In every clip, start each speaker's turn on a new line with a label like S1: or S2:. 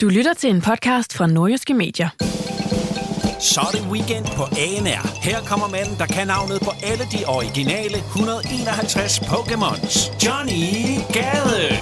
S1: Du lytter til en podcast fra Nordjyske Medier.
S2: Så er det weekend på ANR. Her kommer manden, der kan navnet på alle de originale 151 Pokémons. Johnny Gade.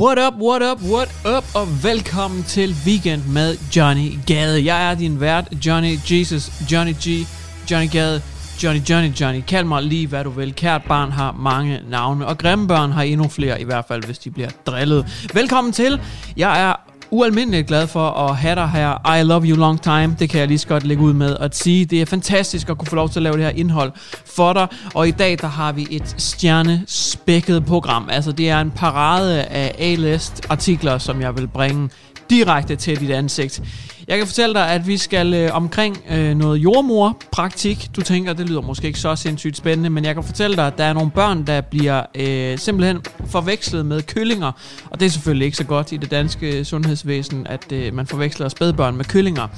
S3: What up, what up, what up, og velkommen til Weekend med Johnny Gade. Jeg er din vært, Johnny Jesus, Johnny G, Johnny Gade, Johnny, Johnny, Johnny. Kald mig lige, hvad du vil. Kært barn har mange navne, og grimme børn har endnu flere, i hvert fald, hvis de bliver drillet. Velkommen til. Jeg er ualmindeligt glad for at have dig her. I love you long time. Det kan jeg lige så godt lægge ud med at sige. Det er fantastisk at kunne få lov til at lave det her indhold for dig. Og i dag, der har vi et stjernespækket program. Altså, det er en parade af A-list artikler, som jeg vil bringe direkte til dit ansigt. Jeg kan fortælle dig, at vi skal øh, omkring øh, noget jordmor-praktik. Du tænker, det lyder måske ikke så sindssygt spændende, men jeg kan fortælle dig, at der er nogle børn, der bliver øh, simpelthen forvekslet med kyllinger. Og det er selvfølgelig ikke så godt i det danske øh, sundhedsvæsen, at øh, man forveksler spædbørn med kyllinger.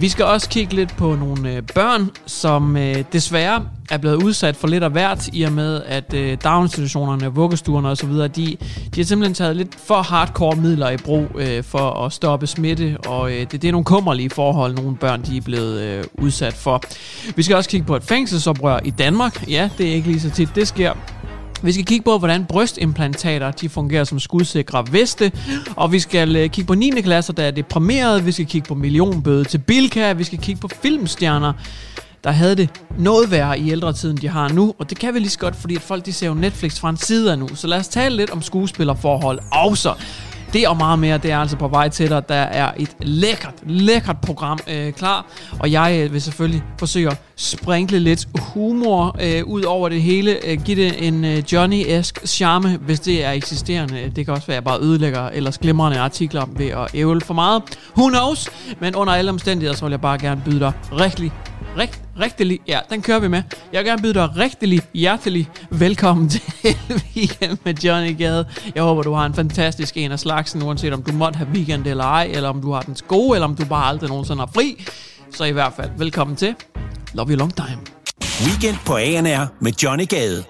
S3: Vi skal også kigge lidt på nogle øh, børn, som øh, desværre er blevet udsat for lidt af hvert, i og med at øh, daginstitutionerne, vuggestuerne osv., de, de har simpelthen taget lidt for hardcore midler i brug øh, for at stoppe smitte, og øh, det, det er nogle kummerlige forhold, nogle børn de er blevet øh, udsat for. Vi skal også kigge på et fængselsoprør i Danmark. Ja, det er ikke lige så tit, det sker. Vi skal kigge på, hvordan brystimplantater de fungerer som skudsikre veste. Og vi skal øh, kigge på 9. klasser, der er deprimeret. Vi skal kigge på millionbøde til Bilka. Vi skal kigge på filmstjerner, der havde det noget værre i ældre tiden, de har nu. Og det kan vi lige så godt, fordi at folk de ser jo Netflix fra en side af nu. Så lad os tale lidt om skuespillerforhold også. Det og meget mere, det er altså på vej til dig. Der er et lækkert, lækkert program øh, klar. Og jeg øh, vil selvfølgelig forsøge at sprinkle lidt humor øh, ud over det hele. Øh, giv det en øh, Johnny-esk charme, hvis det er eksisterende. Det kan også være, at jeg bare ødelægger ellers glimrende artikler ved at ævle for meget. Who knows? Men under alle omstændigheder, så vil jeg bare gerne byde dig rigtig, rigt, rigtig, ja, den kører vi med. Jeg vil gerne byde dig rigtig hjertelig velkommen til Weekend med Johnny Gade. Jeg håber, du har en fantastisk en af slagsen, uanset om du måtte have weekend eller ej, eller om du har den gode, eller om du bare aldrig nogensinde har fri. Så i hvert fald, velkommen til Love You Long Time.
S2: Weekend på ANR med Johnny Gade.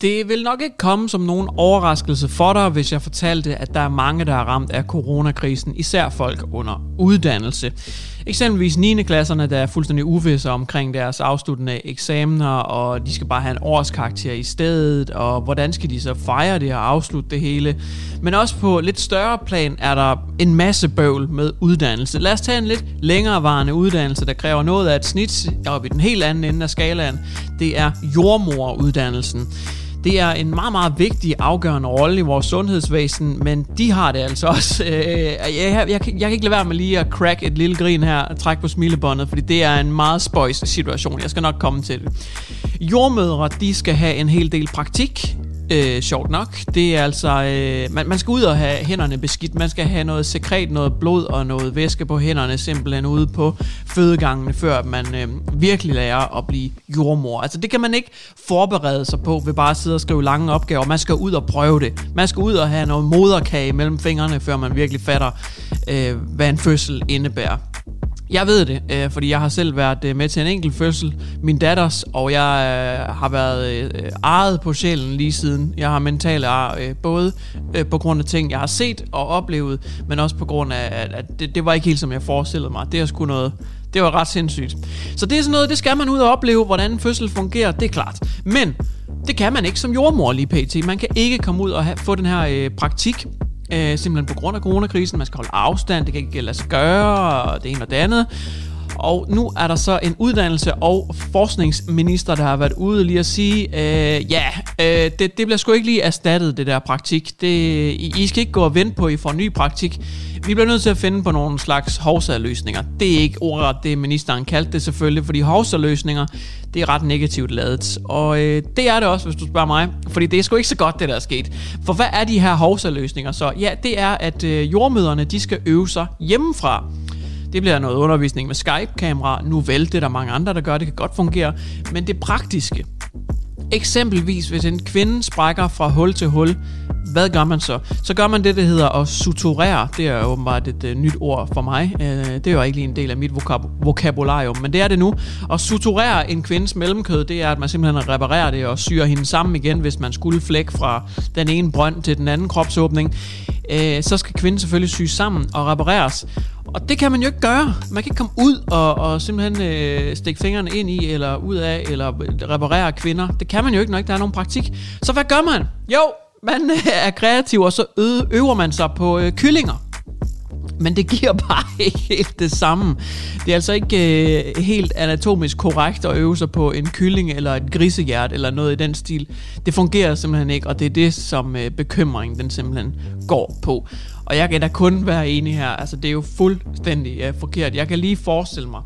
S3: Det vil nok ikke komme som nogen overraskelse for dig, hvis jeg fortalte, at der er mange, der er ramt af coronakrisen, især folk under uddannelse. Eksempelvis 9. klasserne, der er fuldstændig uvisse omkring deres afsluttende eksamener, og de skal bare have en årskarakter i stedet, og hvordan skal de så fejre det og afslutte det hele. Men også på lidt større plan er der en masse bøvl med uddannelse. Lad os tage en lidt længerevarende uddannelse, der kræver noget af et snit op i den helt anden ende af skalaen. Det er jordmoruddannelsen. Det er en meget, meget vigtig, afgørende rolle i vores sundhedsvæsen, men de har det altså også. Øh, jeg, jeg, jeg, kan, jeg kan ikke lade være med lige at crack et lille grin her og trække på smilebåndet, fordi det er en meget spøjs situation. Jeg skal nok komme til det. Jordmødre, de skal have en hel del praktik øh, sjovt nok. Det er altså, øh, man, man skal ud og have hænderne beskidt. Man skal have noget sekret, noget blod og noget væske på hænderne, simpelthen ude på fødegangene, før man øh, virkelig lærer at blive jordmor. Altså det kan man ikke forberede sig på ved bare at sidde og skrive lange opgaver. Man skal ud og prøve det. Man skal ud og have noget moderkage mellem fingrene, før man virkelig fatter, øh, hvad en fødsel indebærer. Jeg ved det, øh, fordi jeg har selv været øh, med til en enkelt fødsel, min datters, og jeg øh, har været øh, ejet på sjælen lige siden. Jeg har mentale ar, øh, både øh, på grund af ting, jeg har set og oplevet, men også på grund af, at, at det, det var ikke helt som jeg forestillede mig. Det er sgu noget, det var ret sindssygt. Så det er sådan noget, det skal man ud og opleve, hvordan en fødsel fungerer, det er klart. Men det kan man ikke som jordmor lige pt. Man kan ikke komme ud og have, få den her øh, praktik øh, simpelthen på grund af coronakrisen. Man skal holde afstand, det kan ikke lade sig gøre, og det ene og det andet. Og nu er der så en uddannelse- og forskningsminister, der har været ude lige at sige, øh, ja, øh, det, det bliver sgu ikke lige erstattet, det der praktik. Det, I, I skal ikke gå og vente på, at I får ny praktik. Vi bliver nødt til at finde på nogle slags hovsaløsninger. Det er ikke ordret det, ministeren kaldte det selvfølgelig, fordi hovsaløsninger, det er ret negativt ladet. Og øh, det er det også, hvis du spørger mig. Fordi det er sgu ikke så godt, det der er sket. For hvad er de her hovsaløsninger så? Ja, det er, at øh, jordmøderne, de skal øve sig hjemmefra. Det bliver noget undervisning med Skype-kamera. Nu vel, det er der mange andre, der gør, det kan godt fungere. Men det praktiske, Eksempelvis, hvis en kvinde sprækker fra hul til hul, hvad gør man så? Så gør man det, der hedder at suturere. Det er åbenbart et uh, nyt ord for mig. Uh, det er jo ikke lige en del af mit vokab- vokabularium, men det er det nu. At suturere en kvindes mellemkød, det er, at man simpelthen reparerer det og syr hende sammen igen, hvis man skulle flække fra den ene brønd til den anden kropsåbning. Uh, så skal kvinden selvfølgelig syes sammen og repareres. Og det kan man jo ikke gøre. Man kan ikke komme ud og, og simpelthen øh, stikke fingrene ind i, eller ud af, eller reparere kvinder. Det kan man jo ikke, når ikke der er nogen praktik. Så hvad gør man? Jo, man øh, er kreativ, og så øver man sig på øh, kyllinger. Men det giver bare ikke helt det samme. Det er altså ikke øh, helt anatomisk korrekt at øve sig på en kylling eller et grisehjert eller noget i den stil. Det fungerer simpelthen ikke, og det er det, som øh, bekymringen den simpelthen går på. Og jeg kan da kun være enig her. Altså, det er jo fuldstændig øh, forkert. Jeg kan lige forestille mig,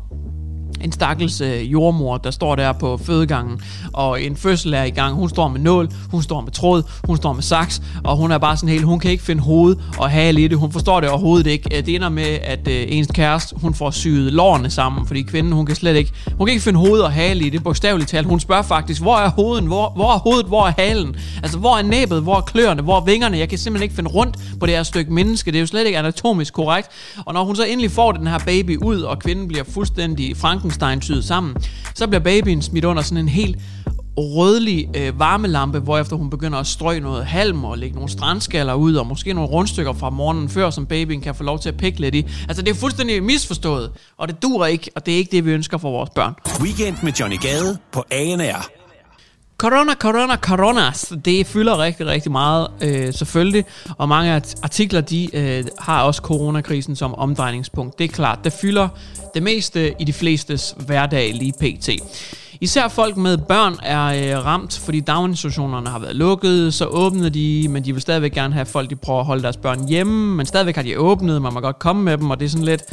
S3: en stakkels øh, jordmor, der står der på fødegangen, og en fødsel er i gang. Hun står med nål, hun står med tråd, hun står med saks, og hun er bare sådan helt, hun kan ikke finde hoved og hale i det. Hun forstår det overhovedet ikke. Øh, det ender med, at øh, ens kæreste, hun får syet lårene sammen, fordi kvinden, hun kan slet ikke, hun kan ikke finde hoved og hale i det, bogstaveligt talt. Hun spørger faktisk, hvor er hovedet, hvor, hvor er hovedet, hvor er halen? Altså, hvor er næbet, hvor er kløerne, hvor er vingerne? Jeg kan simpelthen ikke finde rundt på det her stykke menneske. Det er jo slet ikke anatomisk korrekt. Og når hun så endelig får den her baby ud, og kvinden bliver fuldstændig Franken Frankenstein syet sammen, så bliver babyen smidt under sådan en helt rødlig øh, varmelampe, hvorefter hun begynder at strøge noget halm og lægge nogle strandskaller ud, og måske nogle rundstykker fra morgenen før, som babyen kan få lov til at pikke lidt i. Altså, det er fuldstændig misforstået, og det dur ikke, og det er ikke det, vi ønsker for vores børn.
S2: Weekend med Johnny Gade på ANR.
S3: Corona, corona, coronas, det fylder rigtig, rigtig meget, øh, selvfølgelig. Og mange artikler, de øh, har også coronakrisen som omdrejningspunkt. Det er klart, det fylder det meste i de flestes hverdag lige pt. Især folk med børn er øh, ramt, fordi daginstitutionerne har været lukket, så åbner de, men de vil stadigvæk gerne have folk, de prøver at holde deres børn hjemme, men stadigvæk har de åbnet, man må godt komme med dem, og det er sådan lidt...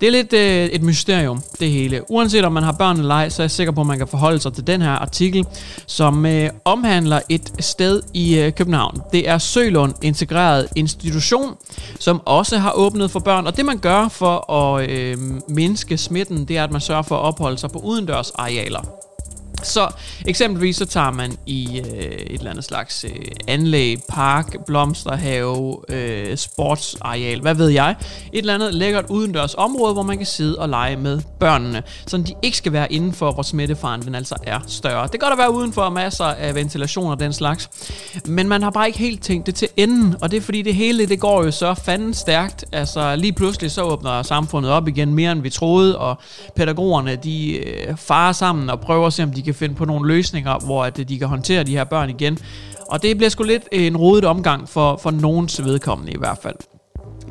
S3: Det er lidt øh, et mysterium, det hele. Uanset om man har børn eller ej, så er jeg sikker på, at man kan forholde sig til den her artikel, som øh, omhandler et sted i øh, København. Det er Sølund Integreret Institution, som også har åbnet for børn. Og det man gør for at øh, mindske smitten, det er, at man sørger for at opholde sig på udendørs arealer. Så eksempelvis så tager man i øh, et eller andet slags øh, anlæg, park, blomsterhave, øh, sportsareal, hvad ved jeg. Et eller andet lækkert udendørs område, hvor man kan sidde og lege med børnene, så de ikke skal være indenfor, hvor smittefaren den altså er større. Det kan godt være udenfor masser af ventilation og den slags, men man har bare ikke helt tænkt det til enden, og det er fordi det hele, det går jo så fanden stærkt. Altså lige pludselig så åbner samfundet op igen mere end vi troede, og pædagogerne de øh, farer sammen og prøver at se, om de kan finde på nogle løsninger, hvor at øh, de kan håndtere de her børn igen. Og det bliver sgu lidt øh, en rodet omgang for, for nogens vedkommende i hvert fald.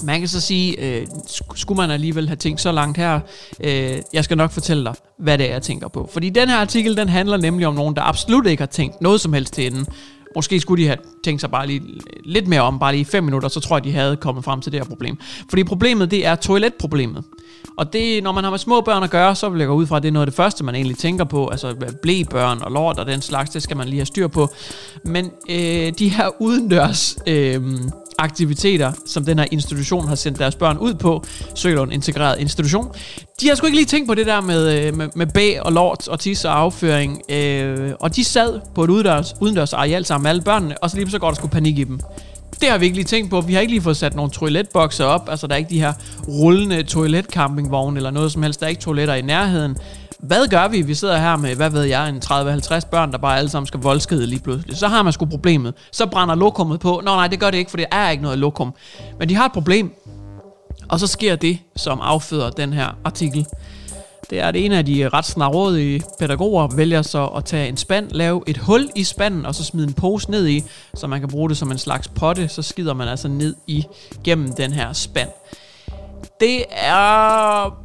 S3: Man kan så sige, øh, skulle man alligevel have tænkt så langt her, øh, jeg skal nok fortælle dig, hvad det er, jeg tænker på. Fordi den her artikel, den handler nemlig om nogen, der absolut ikke har tænkt noget som helst til enden. Måske skulle de have tænkt sig bare lige lidt mere om, bare lige 5 minutter, så tror jeg, de havde kommet frem til det her problem. Fordi problemet, det er toiletproblemet. Og det, når man har med små børn at gøre, så vil jeg gå ud fra, at det er noget af det første, man egentlig tænker på. Altså blæbørn og lort og den slags, det skal man lige have styr på. Men øh, de her udendørs øh, aktiviteter, som den her institution har sendt deres børn ud på, Søgelund Integreret Institution, de har sgu ikke lige tænkt på det der med, øh, med, med bag og lort og tisse og afføring. Øh, og de sad på et udendørs, udendørs areal sammen med alle børnene, og så lige så godt der sgu panik i dem. Det har vi ikke lige tænkt på. Vi har ikke lige fået sat nogle toiletbokser op. Altså, der er ikke de her rullende toiletcampingvogne eller noget som helst. Der er ikke toiletter i nærheden. Hvad gør vi? Vi sidder her med, hvad ved jeg, en 30-50 børn, der bare alle sammen skal voldskede lige pludselig. Så har man sgu problemet. Så brænder lokummet på. Nå nej, det gør det ikke, for det er ikke noget lokum. Men de har et problem. Og så sker det, som afføder den her artikel. det er, at en af de ret snarådige pædagoger vælger så at tage en spand, lave et hul i spanden, og så smide en pose ned i, så man kan bruge det som en slags potte, så skider man altså ned i gennem den her spand. Det er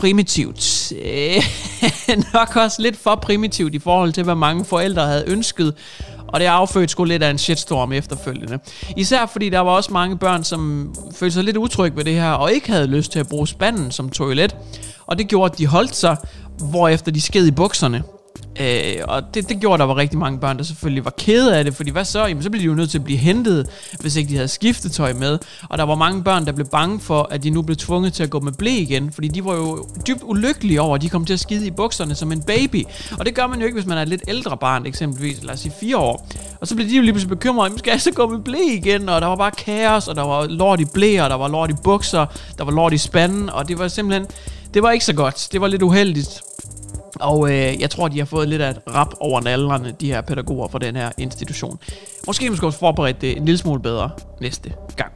S3: primitivt. Øh, nok også lidt for primitivt i forhold til, hvad mange forældre havde ønsket. Og det affødte sgu lidt af en shitstorm efterfølgende. Især fordi der var også mange børn, som følte sig lidt utrygge ved det her, og ikke havde lyst til at bruge spanden som toilet. Og det gjorde, at de holdt sig, hvorefter de sked i bukserne. Øh, og det, det gjorde, at der var rigtig mange børn, der selvfølgelig var kede af det, fordi hvad så? Jamen, så blev de jo nødt til at blive hentet, hvis ikke de havde skiftetøj med. Og der var mange børn, der blev bange for, at de nu blev tvunget til at gå med blæ igen, fordi de var jo dybt ulykkelige over, at de kom til at skide i bukserne som en baby. Og det gør man jo ikke, hvis man er et lidt ældre barn, eksempelvis, lad os sige fire år. Og så blev de jo lige pludselig bekymrede, skal jeg så gå med blæ igen? Og der var bare kaos, og der var lort i blæ, og der var lort i bukser, der var lort i spanden, og det var simpelthen, det var ikke så godt. Det var lidt uheldigt. Og øh, jeg tror, de har fået lidt af et rap over nallerne, de her pædagoger fra den her institution. Måske måske også forberedt det en lille smule bedre næste gang.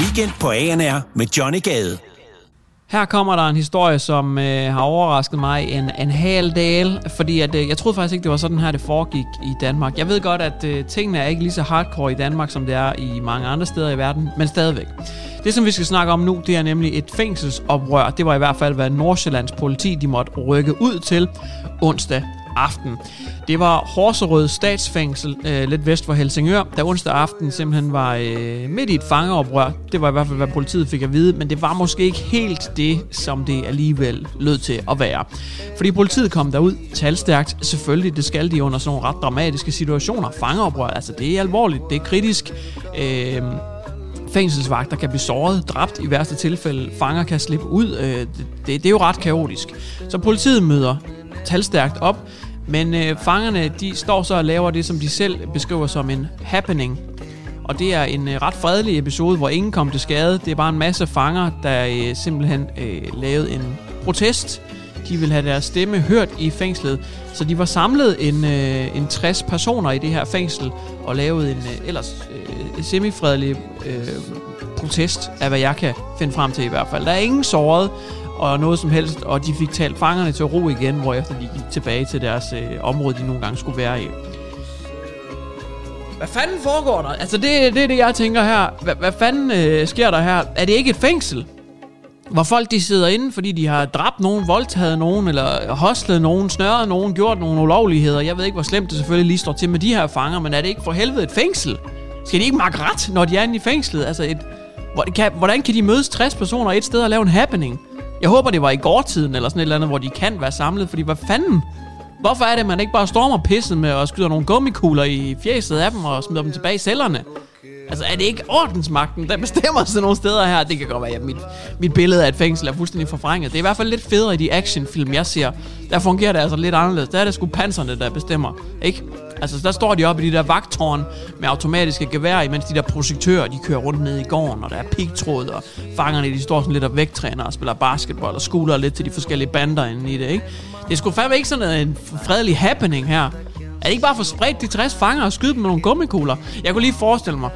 S2: Weekend på ANR med Johnny Gade.
S3: Her kommer der en historie, som øh, har overrasket mig en, en hel del, fordi at, øh, jeg troede faktisk ikke, det var sådan her, det foregik i Danmark. Jeg ved godt, at øh, tingene er ikke lige så hardcore i Danmark, som det er i mange andre steder i verden, men stadigvæk. Det, som vi skal snakke om nu, det er nemlig et fængselsoprør. Det var i hvert fald, hvad Nordsjællands politi de måtte rykke ud til onsdag aften. Det var Horserød statsfængsel øh, lidt vest for Helsingør, der onsdag aften simpelthen var øh, midt i et fangeoprør. Det var i hvert fald, hvad politiet fik at vide, men det var måske ikke helt det, som det alligevel lød til at være. Fordi politiet kom derud talstærkt. Selvfølgelig, det skal de under sådan nogle ret dramatiske situationer. Fangeoprør, altså det er alvorligt, det er kritisk. Øh, fængselsvagter kan blive såret, dræbt i værste tilfælde, fanger kan slippe ud. Øh, det, det, det er jo ret kaotisk. Så politiet møder talstærkt op, men øh, fangerne de står så og laver det, som de selv beskriver som en happening. Og det er en øh, ret fredelig episode, hvor ingen kom til skade. Det er bare en masse fanger, der øh, simpelthen øh, lavede en protest. De ville have deres stemme hørt i fængslet. Så de var samlet en, øh, en 60 personer i det her fængsel og lavede en øh, ellers øh, semifredelig øh, protest af, hvad jeg kan finde frem til i hvert fald. Der er ingen såret, og noget som helst, og de fik talt fangerne til ro igen, hvor efter de gik tilbage til deres øh, område, de nogle gange skulle være i. Hvad fanden foregår der? Altså, det, det er det, jeg tænker her. Hvad, hvad fanden øh, sker der her? Er det ikke et fængsel? Hvor folk de sidder inde, fordi de har dræbt nogen, voldtaget nogen, eller hostlet nogen, snørret nogen, gjort nogle ulovligheder. Jeg ved ikke, hvor slemt det selvfølgelig lige står til med de her fanger, men er det ikke for helvede et fængsel? Skal de ikke makke ret, når de er inde i fængslet? Altså, et, hvordan kan de mødes 60 personer et sted og lave en happening? Jeg håber, det var i gårdtiden eller sådan et eller andet, hvor de kan være samlet, fordi hvad fanden? Hvorfor er det, at man ikke bare stormer pisset med og skyder nogle gummikugler i fjeset af dem og smider dem tilbage i cellerne? Altså, er det ikke ordensmagten, der bestemmer sig nogle steder her? Det kan godt være, at mit, mit billede af et fængsel er fuldstændig forvrænget. Det er i hvert fald lidt federe i de actionfilm, jeg ser. Der fungerer det altså lidt anderledes. Der er det sgu panserne, der bestemmer. Ikke? Altså, der står de oppe i de der vagtårn med automatiske gevær, imens de der projektører, de kører rundt ned i gården, og der er pigtråd, og fangerne, de står sådan lidt og vægttræner og spiller basketball og skuler lidt til de forskellige bander inde i det, ikke? Det skulle fandme ikke sådan en fredelig happening her. Er det ikke bare for spredt de 60 fanger og skyde dem med nogle gummikugler? Jeg kunne lige forestille mig,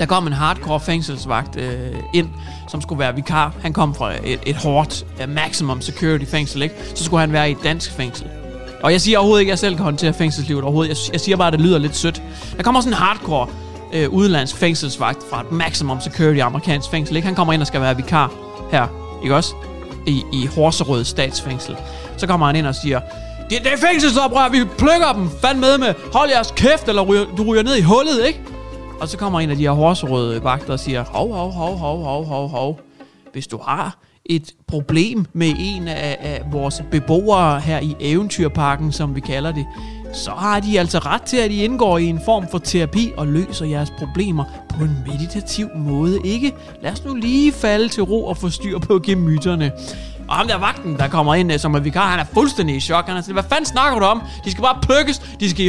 S3: der kom en hardcore fængselsvagt øh, ind, som skulle være vikar. Han kom fra et, et hårdt uh, maximum security fængsel, ikke? Så skulle han være i et dansk fængsel. Og jeg siger overhovedet ikke, at jeg selv kan håndtere fængselslivet overhovedet. Jeg, jeg siger bare, at det lyder lidt sødt. Der kommer sådan en hardcore øh, udenlandsk fængselsvagt fra et maximum security amerikansk fængsel. Ikke? Han kommer ind og skal være vikar her, ikke også? I, i Horserød statsfængsel. Så kommer han ind og siger, det, det er fængselsoprør, vi plukker dem, fand med med, hold jeres kæft, eller ryger, du ryger ned i hullet, ikke? Og så kommer en af de her Horserøde vagter og siger, hov, hov, hov, hov, hov, hov, hov. Hvis du har et problem med en af, af vores beboere her i Eventyrparken, som vi kalder det, så har de altså ret til, at I indgår i en form for terapi og løser jeres problemer på en meditativ måde, ikke? Lad os nu lige falde til ro og få styr på gemytterne. Og ham der vagten, der kommer ind øh, som er vikar, han er fuldstændig i chok. Han er sådan, hvad fanden snakker du om? De skal bare plukkes, de skal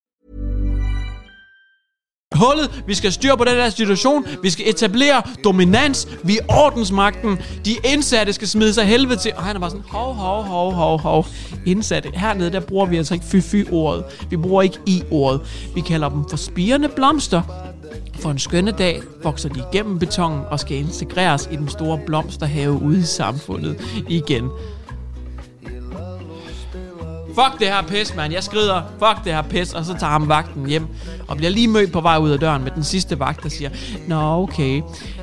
S3: Hullet, vi skal styre på den her situation, vi skal etablere dominans, vi er ordensmagten, de indsatte skal smide sig helvede til, og han er bare sådan, hov, hov, hov, hov, hov, indsatte. Hernede, der bruger vi altså ikke fy-fy-ordet, vi bruger ikke i-ordet, vi kalder dem for spirende blomster. For en skønne dag vokser de igennem betongen og skal integreres i den store blomsterhave ude i samfundet igen. Fuck det her pis, mand. Jeg skrider. Fuck det her pis. Og så tager ham vagten hjem. Og bliver lige mødt på vej ud af døren med den sidste vagt, der siger, Nå, okay.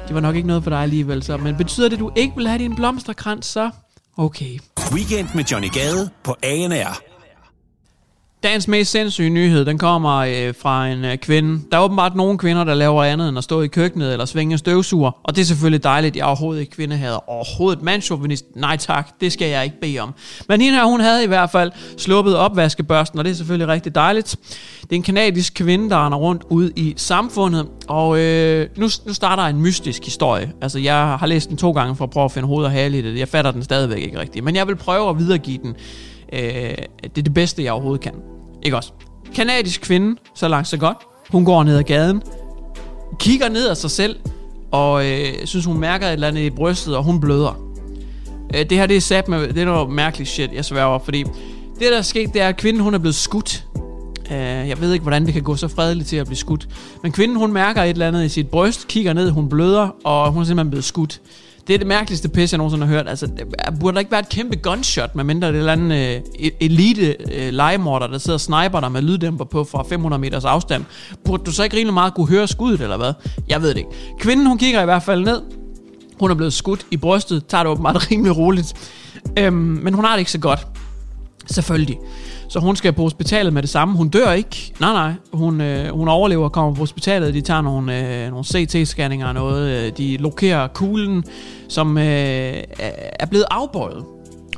S3: Det var nok ikke noget for dig alligevel, så. Men betyder det, at du ikke vil have din blomsterkrans, så? Okay.
S2: Weekend med Johnny Gade på ANR.
S3: Dagens mest sindssyge nyhed, den kommer øh, fra en øh, kvinde. Der er åbenbart nogle kvinder, der laver andet end at stå i køkkenet eller svinge støvsuger. Og det er selvfølgelig dejligt. Jeg er overhovedet ikke kvindehader. Overhovedet mandchauvinist. Nej tak, det skal jeg ikke bede om. Men hende her, hun havde i hvert fald sluppet opvaskebørsten, og det er selvfølgelig rigtig dejligt. Det er en kanadisk kvinde, der render rundt ud i samfundet. Og øh, nu, nu starter en mystisk historie. Altså, jeg har læst den to gange for at prøve at finde hoved og hale i det. Jeg fatter den stadigvæk ikke rigtigt. Men jeg vil prøve at videregive den Øh, det er det bedste, jeg overhovedet kan. Ikke også? Kanadisk kvinde, så langt så godt. Hun går ned ad gaden, kigger ned af sig selv, og øh, synes, hun mærker et eller andet i brystet, og hun bløder. Øh, det her, det er sat med, det er noget mærkeligt shit, jeg sværger, fordi det, der er sket, det er, at kvinden, hun er blevet skudt. Øh, jeg ved ikke, hvordan det kan gå så fredeligt til at blive skudt. Men kvinden, hun mærker et eller andet i sit bryst, kigger ned, hun bløder, og hun er simpelthen blevet skudt. Det er det mærkeligste pis, jeg nogensinde har hørt. Altså, det- burde der ikke være et kæmpe gunshot, medmindre det er en eller andet øh, elite øh, legemorder, der sidder og sniper dig med lyddæmper på fra 500 meters afstand. Burde du så ikke rimelig meget kunne høre skuddet, eller hvad? Jeg ved det ikke. Kvinden, hun kigger i hvert fald ned. Hun er blevet skudt i brystet, tager det åbenbart rimelig roligt. Øhm, men hun har det ikke så godt. Selvfølgelig. Så hun skal på hospitalet med det samme. Hun dør ikke. Nej, nej. Hun, øh, hun overlever og kommer på hospitalet. De tager nogle, øh, nogle CT-scanninger og noget. Øh, de lokerer kuglen, som øh, er blevet afbøjet.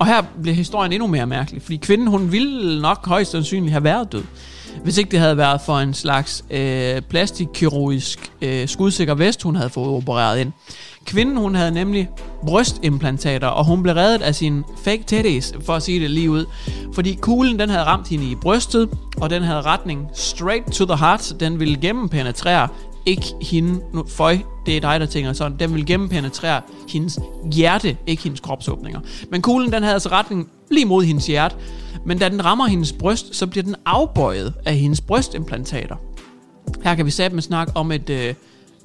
S3: Og her bliver historien endnu mere mærkelig, fordi kvinden, hun ville nok højst sandsynligt have været død. Hvis ikke det havde været for en slags øh, plastikkirurgisk øh, skudsikker vest, hun havde fået opereret ind. Kvinden, hun havde nemlig brystimplantater, og hun blev reddet af sin fake titties, for at sige det lige ud. Fordi kuglen, den havde ramt hende i brystet, og den havde retning straight to the heart. Den ville gennempenetrere ikke hende, nu, føj, det er dig, der tænker sådan, den vil gennempenetrere hendes hjerte, ikke hendes kropsåbninger. Men kuglen, den havde altså retning lige mod hendes hjerte, men da den rammer hendes bryst, så bliver den afbøjet af hendes brystimplantater. Her kan vi sammen snakke om et, øh,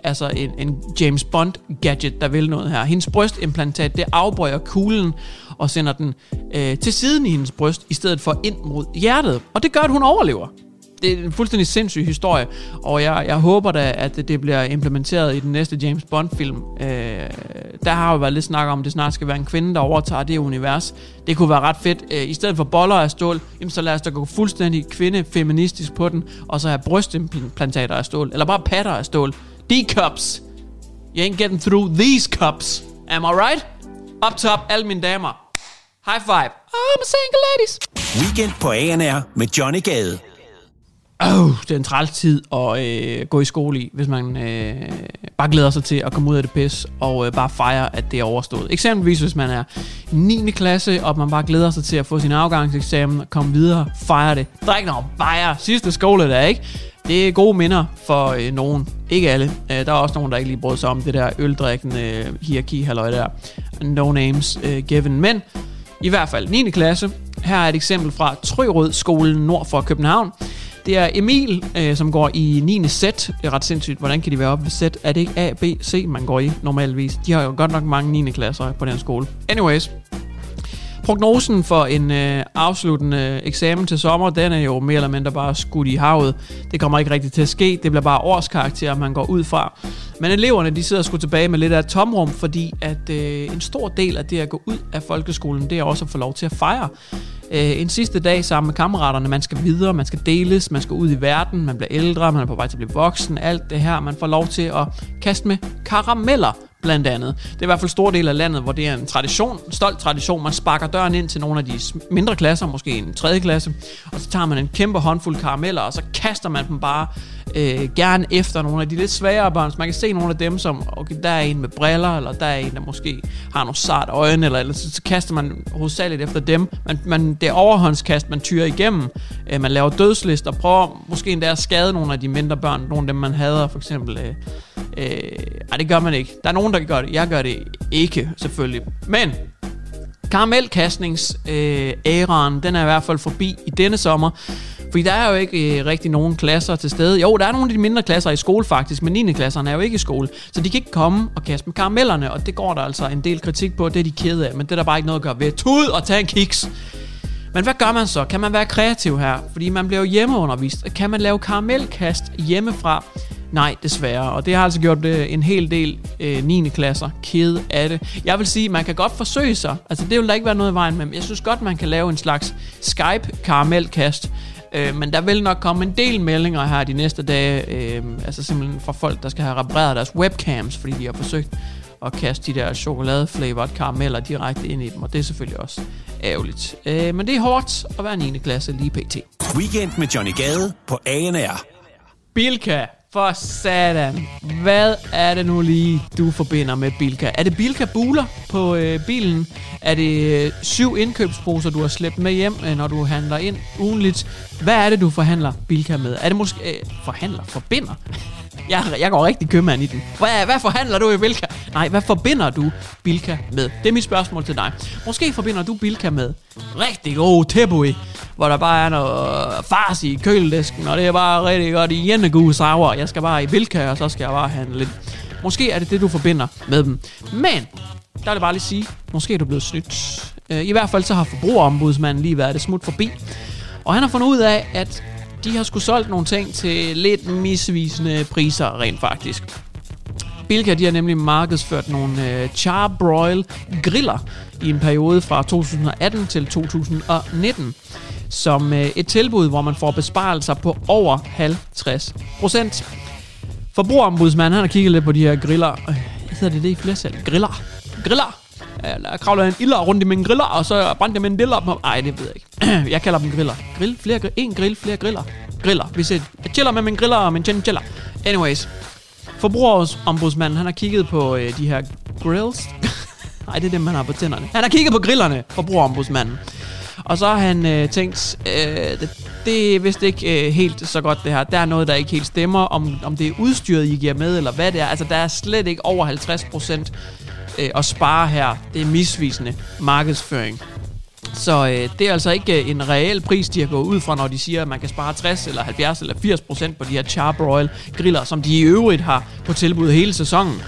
S3: altså en, en James Bond gadget, der vil noget her. Hendes brystimplantat, det afbøjer kuglen og sender den øh, til siden i hendes bryst, i stedet for ind mod hjertet. Og det gør, at hun overlever. Det er en fuldstændig sindssyg historie, og jeg, jeg håber da, at det, det bliver implementeret i den næste James Bond-film. Øh, der har jo været lidt snak om, at det snart skal være en kvinde, der overtager det univers. Det kunne være ret fedt. Øh, I stedet for boller af stål, jamen, så lad os da gå fuldstændig kvinde-feministisk på den, og så have brystimplantater af stål, eller bare patter af stål. D-cups. You ain't getting through these cups. Am I right? Up top, alle mine damer. High five. I'm a single ladies.
S2: Weekend på ANR med Johnny Gade.
S3: Oh, det er en træls tid at øh, gå i skole i, hvis man øh, bare glæder sig til at komme ud af det pis, og øh, bare fejre, at det er overstået. Eksempelvis hvis man er i 9. klasse, og man bare glæder sig til at få sin afgangseksamen, og komme videre, fejre det. Drik noget bajer. Sidste skole der, ikke? Det er gode minder for øh, nogen. Ikke alle. Øh, der er også nogen, der ikke lige brød sig om det der øldrikkende øh, hierarki, halløj der. No names øh, given. Men i hvert fald 9. klasse. Her er et eksempel fra Trørød skolen nord for København. Det er Emil, øh, som går i 9. sæt. Det er ret sindssygt. Hvordan kan de være oppe ved sæt? Er det ikke A, B, C, man går i normalvis? De har jo godt nok mange 9. klasser på den skole. Anyways. Prognosen for en øh, afsluttende øh, eksamen til sommer, den er jo mere eller mindre bare skudt i havet. Det kommer ikke rigtigt til at ske. Det bliver bare årskarakter, man går ud fra. Men eleverne, de sidder sgu tilbage med lidt af et tomrum, fordi at øh, en stor del af det at gå ud af folkeskolen, det er også at få lov til at fejre. Øh, en sidste dag sammen med kammeraterne. Man skal videre, man skal deles, man skal ud i verden, man bliver ældre, man er på vej til at blive voksen, alt det her. Man får lov til at kaste med karameller blandt andet. Det er i hvert fald stor del af landet, hvor det er en tradition, en stolt tradition. Man sparker døren ind til nogle af de mindre klasser, måske en tredje klasse, og så tager man en kæmpe håndfuld karameller, og så kaster man dem bare øh, gerne efter nogle af de lidt svagere børn. Så man kan se nogle af dem, som, okay, der er en med briller, eller der er en, der måske har nogle sart øjne, eller, eller så, så kaster man hovedsageligt efter dem. Man, man, det er overhåndskast, man tyrer igennem. Øh, man laver dødslister, og prøver måske endda at skade nogle af de mindre børn, nogle af dem, man hader, for eksempel. Øh, øh, ej, det gør man ikke. Der er nogen, der gør det. Jeg gør det ikke, selvfølgelig. Men karamelkastnings øh, den er i hvert fald forbi i denne sommer. Fordi der er jo ikke øh, rigtig nogen klasser til stede. Jo, der er nogle af de mindre klasser i skole faktisk, men 9. klasserne er jo ikke i skole. Så de kan ikke komme og kaste med karamellerne, og det går der altså en del kritik på. Det er de kede af, men det er der bare ikke noget at gøre ved. Tud og tage en kiks! Men hvad gør man så? Kan man være kreativ her? Fordi man bliver jo hjemmeundervist. Kan man lave karamelkast hjemmefra? Nej, desværre. Og det har altså gjort øh, en hel del øh, 9. klasser kede af det. Jeg vil sige, man kan godt forsøge sig. Altså, det vil der ikke være noget i vejen med. Men jeg synes godt, man kan lave en slags Skype-karamelkast. Øh, men der vil nok komme en del meldinger her de næste dage. Øh, altså simpelthen fra folk, der skal have repareret deres webcams, fordi de har forsøgt at kaste de der chokoladeflavored karameller direkte ind i dem. Og det er selvfølgelig også ærgerligt. Øh, men det er hårdt at være 9. klasse lige pt.
S2: Weekend med Johnny Gade på ANR.
S3: Bilka, for satan. Hvad er det nu lige, du forbinder med Bilka? Er det Bilka buler på øh, bilen? Er det øh, syv indkøbsposer, du har slæbt med hjem, øh, når du handler ind ugenligt? Hvad er det, du forhandler Bilka med? Er det måske... Øh, forhandler? Forbinder? Jeg, jeg går rigtig købmand i den. Hvad, hvad forhandler du i Bilka? Nej, hvad forbinder du Bilka med? Det er mit spørgsmål til dig. Måske forbinder du Bilka med rigtig god tebui, hvor der bare er noget fars i køledisken, og det er bare rigtig godt i jennegode sauer. Jeg skal bare i Vilka, og så skal jeg bare handle lidt. Måske er det det, du forbinder med dem. Men, der vil jeg bare lige sige, måske er du blevet snydt. Øh, I hvert fald så har forbrugerombudsmanden lige været det smut forbi. Og han har fundet ud af, at de har skulle solgt nogle ting til lidt misvisende priser rent faktisk. Bilka de har nemlig markedsført nogle øh, charbroil griller i en periode fra 2018 til 2019 som øh, et tilbud, hvor man får besparelser på over 50 procent. Forbrugerombudsmanden han har kigget lidt på de her griller. Øh, hedder det det i flertal? Griller. Griller. Jeg kravler en ilder rundt i mine griller, og så brændte jeg med en diller på. Ej, det ved jeg ikke. jeg kalder dem griller. Grill, flere grill. En grill, flere griller. Griller. Hvis jeg, jeg chiller med min griller og min chinchilla. Anyways. Forbrugerombudsmanden, han har kigget på øh, de her grills. Nej, det er dem, man har på tænderne. Han har kigget på grillerne, forbrugerombudsmanden. Og så har han øh, tænkt, øh, det, det er vist ikke øh, helt så godt det her. Der er noget, der ikke helt stemmer, om, om det er udstyret, I giver med, eller hvad det er. Altså, der er slet ikke over 50 procent øh, at spare her. Det er misvisende markedsføring. Så øh, det er altså ikke øh, en reel pris, de har gået ud fra, når de siger, at man kan spare 60 eller 70 eller 80 procent på de her Charbroil griller, som de i øvrigt har på tilbud hele sæsonen.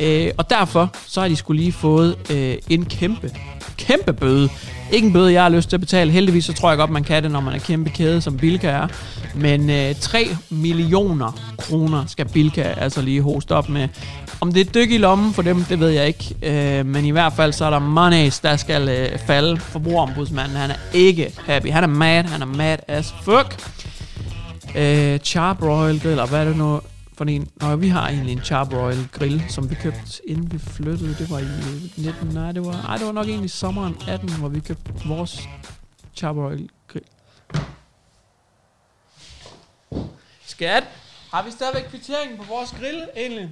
S3: Øh, og derfor så har de skulle lige fået øh, en kæmpe, kæmpe bøde. Ikke en bøde, jeg har lyst til at betale. Heldigvis så tror jeg godt, man kan det, når man er kæmpe kæde, som Bilka er. Men øh, 3 millioner kroner skal Bilka altså lige hoste op med. Om det er dyk i lommen for dem, det ved jeg ikke. Øh, men i hvert fald så er der monies, der skal øh, falde. Forbrugerombudsmanden, han er ikke happy. Han er mad, han er mad as fuck. Øh, charbroiled, eller hvad er det nu? For en... Nå, vi har egentlig en Charbroil grill, som vi købte inden vi flyttede. Det var i 19... Nej, det var, ej, det var nok egentlig sommeren 18, hvor vi købte vores Charbroil grill. Skat, har vi stadigvæk kvitteringen på vores grill egentlig?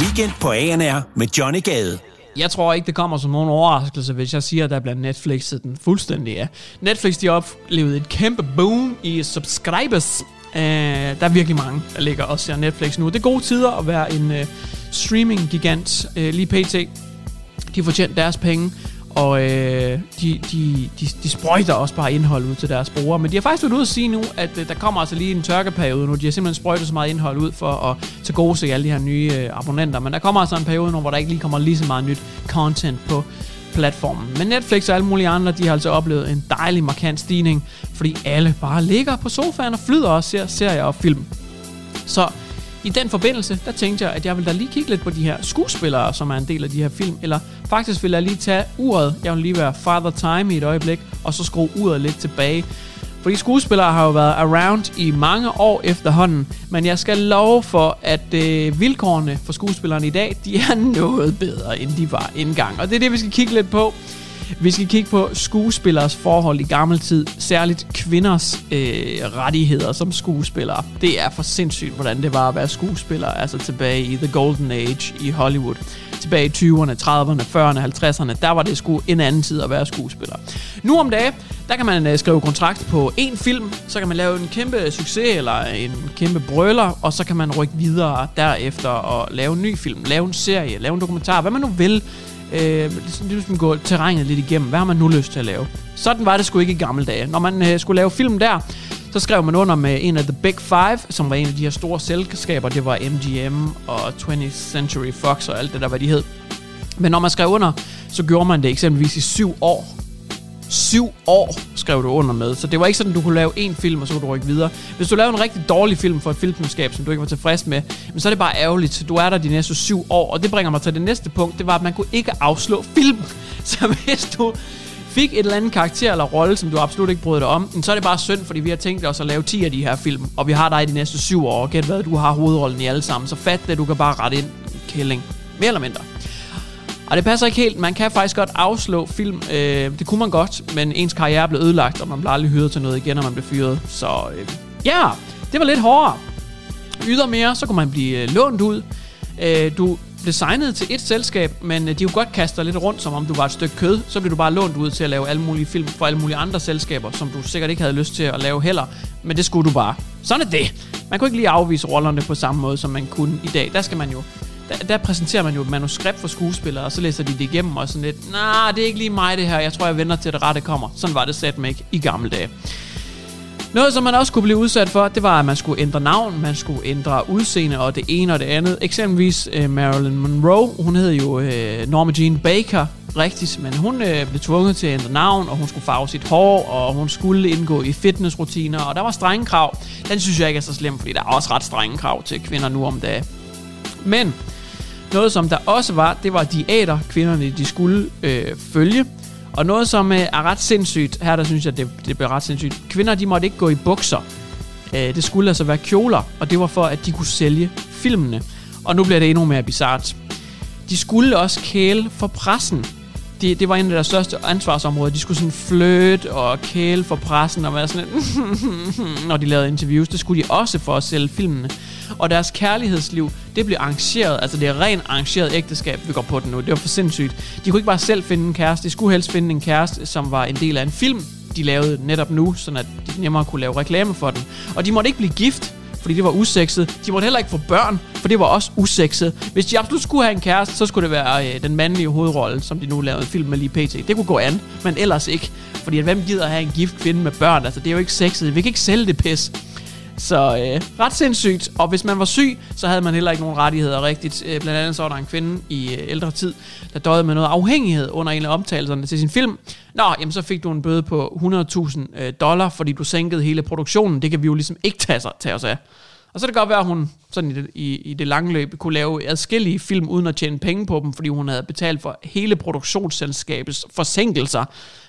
S2: Weekend på ANR med Johnny Gade.
S3: Jeg tror ikke, det kommer som nogen overraskelse, hvis jeg siger, at der blandt Netflixet den fuldstændig er. Netflix de har oplevet et kæmpe boom i subscribers Uh, der er virkelig mange, der ligger og ser Netflix nu. Det er gode tider at være en uh, streaming-gigant uh, lige pt. De har fortjent deres penge, og uh, de, de, de, de sprøjter også bare indhold ud til deres brugere. Men de har faktisk været ude at sige nu, at uh, der kommer altså lige en tørkeperiode nu. De har simpelthen sprøjtet så meget indhold ud for at tage gode se alle de her nye uh, abonnenter. Men der kommer altså en periode nu, hvor der ikke lige kommer lige så meget nyt content på platformen. Men Netflix og alle mulige andre, de har altså oplevet en dejlig markant stigning, fordi alle bare ligger på sofaen og flyder og ser serier og film. Så i den forbindelse, der tænkte jeg, at jeg vil da lige kigge lidt på de her skuespillere, som er en del af de her film. Eller faktisk vil jeg lige tage uret, jeg vil lige være Father Time i et øjeblik, og så skrue uret lidt tilbage. Fordi skuespillere har jo været around i mange år efterhånden, men jeg skal love for, at øh, vilkårene for skuespillerne i dag, de er noget bedre, end de var engang. Og det er det, vi skal kigge lidt på. Vi skal kigge på skuespillers forhold i gammel tid, særligt kvinders øh, rettigheder som skuespillere. Det er for sindssygt, hvordan det var at være skuespiller, altså tilbage i The Golden Age i Hollywood. Tilbage i 20'erne, 30'erne, 40'erne, 50'erne, der var det sgu en anden tid at være skuespiller. Nu om dagen, der kan man øh, skrive kontrakt på en film, så kan man lave en kæmpe succes eller en kæmpe brøler, og så kan man rykke videre derefter og lave en ny film, lave en serie, lave en dokumentar, hvad man nu vil øh, ligesom gå terrænet lidt igennem. Hvad har man nu lyst til at lave? Sådan var det sgu ikke i gamle dage. Når man øh, skulle lave film der, så skrev man under med en af The Big Five, som var en af de her store selskaber. Det var MGM og 20th Century Fox og alt det der, hvad de hed. Men når man skrev under, så gjorde man det eksempelvis i syv år syv år, skrev du under med. Så det var ikke sådan, at du kunne lave en film, og så kunne du rykke videre. Hvis du lavede en rigtig dårlig film for et filmselskab, som du ikke var tilfreds med, men så er det bare ærgerligt. Du er der de næste syv år, og det bringer mig til det næste punkt. Det var, at man kunne ikke afslå film. Så hvis du fik et eller andet karakter eller rolle, som du absolut ikke brød dig om, så er det bare synd, fordi vi har tænkt os at lave 10 af de her film, og vi har dig de næste syv år, og gæt hvad, du har hovedrollen i alle sammen, så fat det, du kan bare rette ind, kælling. Mere eller mindre. Og det passer ikke helt. Man kan faktisk godt afslå film. Øh, det kunne man godt, men ens karriere blev ødelagt, og man blev aldrig hyret til noget igen, når man blev fyret. Så øh, ja, det var lidt hårdere. Ydermere, så kunne man blive øh, lånt ud. Øh, du blev signet til et selskab, men øh, de kunne godt kaste dig lidt rundt, som om du var et stykke kød. Så blev du bare lånt ud til at lave alle mulige film for alle mulige andre selskaber, som du sikkert ikke havde lyst til at lave heller. Men det skulle du bare. Sådan er det. Man kunne ikke lige afvise rollerne på samme måde, som man kunne i dag. Der skal man jo der, der præsenterer man jo et manuskript for skuespillere, og så læser de det igennem og sådan lidt, nej, det er ikke lige mig det her, jeg tror, jeg venter til det rette kommer. Sådan var det slet ikke i gamle dage. Noget, som man også kunne blive udsat for, det var, at man skulle ændre navn, man skulle ændre udseende og det ene og det andet. Eksempelvis øh, Marilyn Monroe, hun hed jo øh, Norma Jean Baker, rigtigt, men hun øh, blev tvunget til at ændre navn, og hun skulle farve sit hår, og hun skulle indgå i fitnessrutiner, og der var strenge krav. Den synes jeg ikke er så slem, fordi der er også ret strenge krav til kvinder nu om dagen. Men noget, som der også var, det var diæter, kvinderne de skulle øh, følge. Og noget, som øh, er ret sindssygt, her der synes jeg, det, det blev ret sindssygt. Kvinder, de måtte ikke gå i bukser. Øh, det skulle altså være kjoler, og det var for, at de kunne sælge filmene. Og nu bliver det endnu mere bizart. De skulle også kæle for pressen. Det, det var en af deres største ansvarsområder. De skulle sådan fløte og kæle for pressen og være sådan når de lavede interviews. Det skulle de også for at sælge filmene og deres kærlighedsliv, det blev arrangeret, altså det er rent arrangeret ægteskab, vi går på den nu, det var for sindssygt. De kunne ikke bare selv finde en kæreste, de skulle helst finde en kæreste, som var en del af en film, de lavede netop nu, så at de nemmere kunne lave reklame for den. Og de måtte ikke blive gift, fordi det var usekset. De måtte heller ikke få børn, for det var også usekset. Hvis de absolut skulle have en kæreste, så skulle det være øh, den mandlige hovedrolle, som de nu lavede en film med lige pt. Det kunne gå an, men ellers ikke. Fordi at hvem gider have en gift kvinde med børn? Altså, det er jo ikke sexet. Vi kan ikke sælge det pis. Så øh, ret sindssygt. Og hvis man var syg, så havde man heller ikke nogen rettigheder rigtigt. Øh, blandt andet så var der en kvinde i øh, ældre tid, der døde med noget afhængighed under en af optagelserne til sin film. Nå, jamen så fik du en bøde på 100.000 øh, dollar, fordi du sænkede hele produktionen. Det kan vi jo ligesom ikke tage, sig, tage os af. Og så kan det godt være, at hun sådan i det, i, i det lange løb kunne lave adskillige film uden at tjene penge på dem, fordi hun havde betalt for hele produktionsselskabets forsinkelser.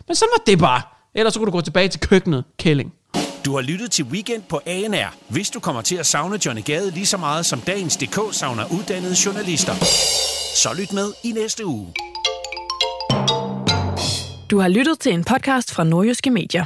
S3: Men sådan var det bare. Ellers så kunne du gå tilbage til køkkenet, Kælling.
S2: Du har lyttet til Weekend på ANR. Hvis du kommer til at savne Johnny Gade lige så meget som dagens DK savner uddannede journalister, så lyt med i næste uge.
S1: Du har lyttet til en podcast fra Nordjyske Medier.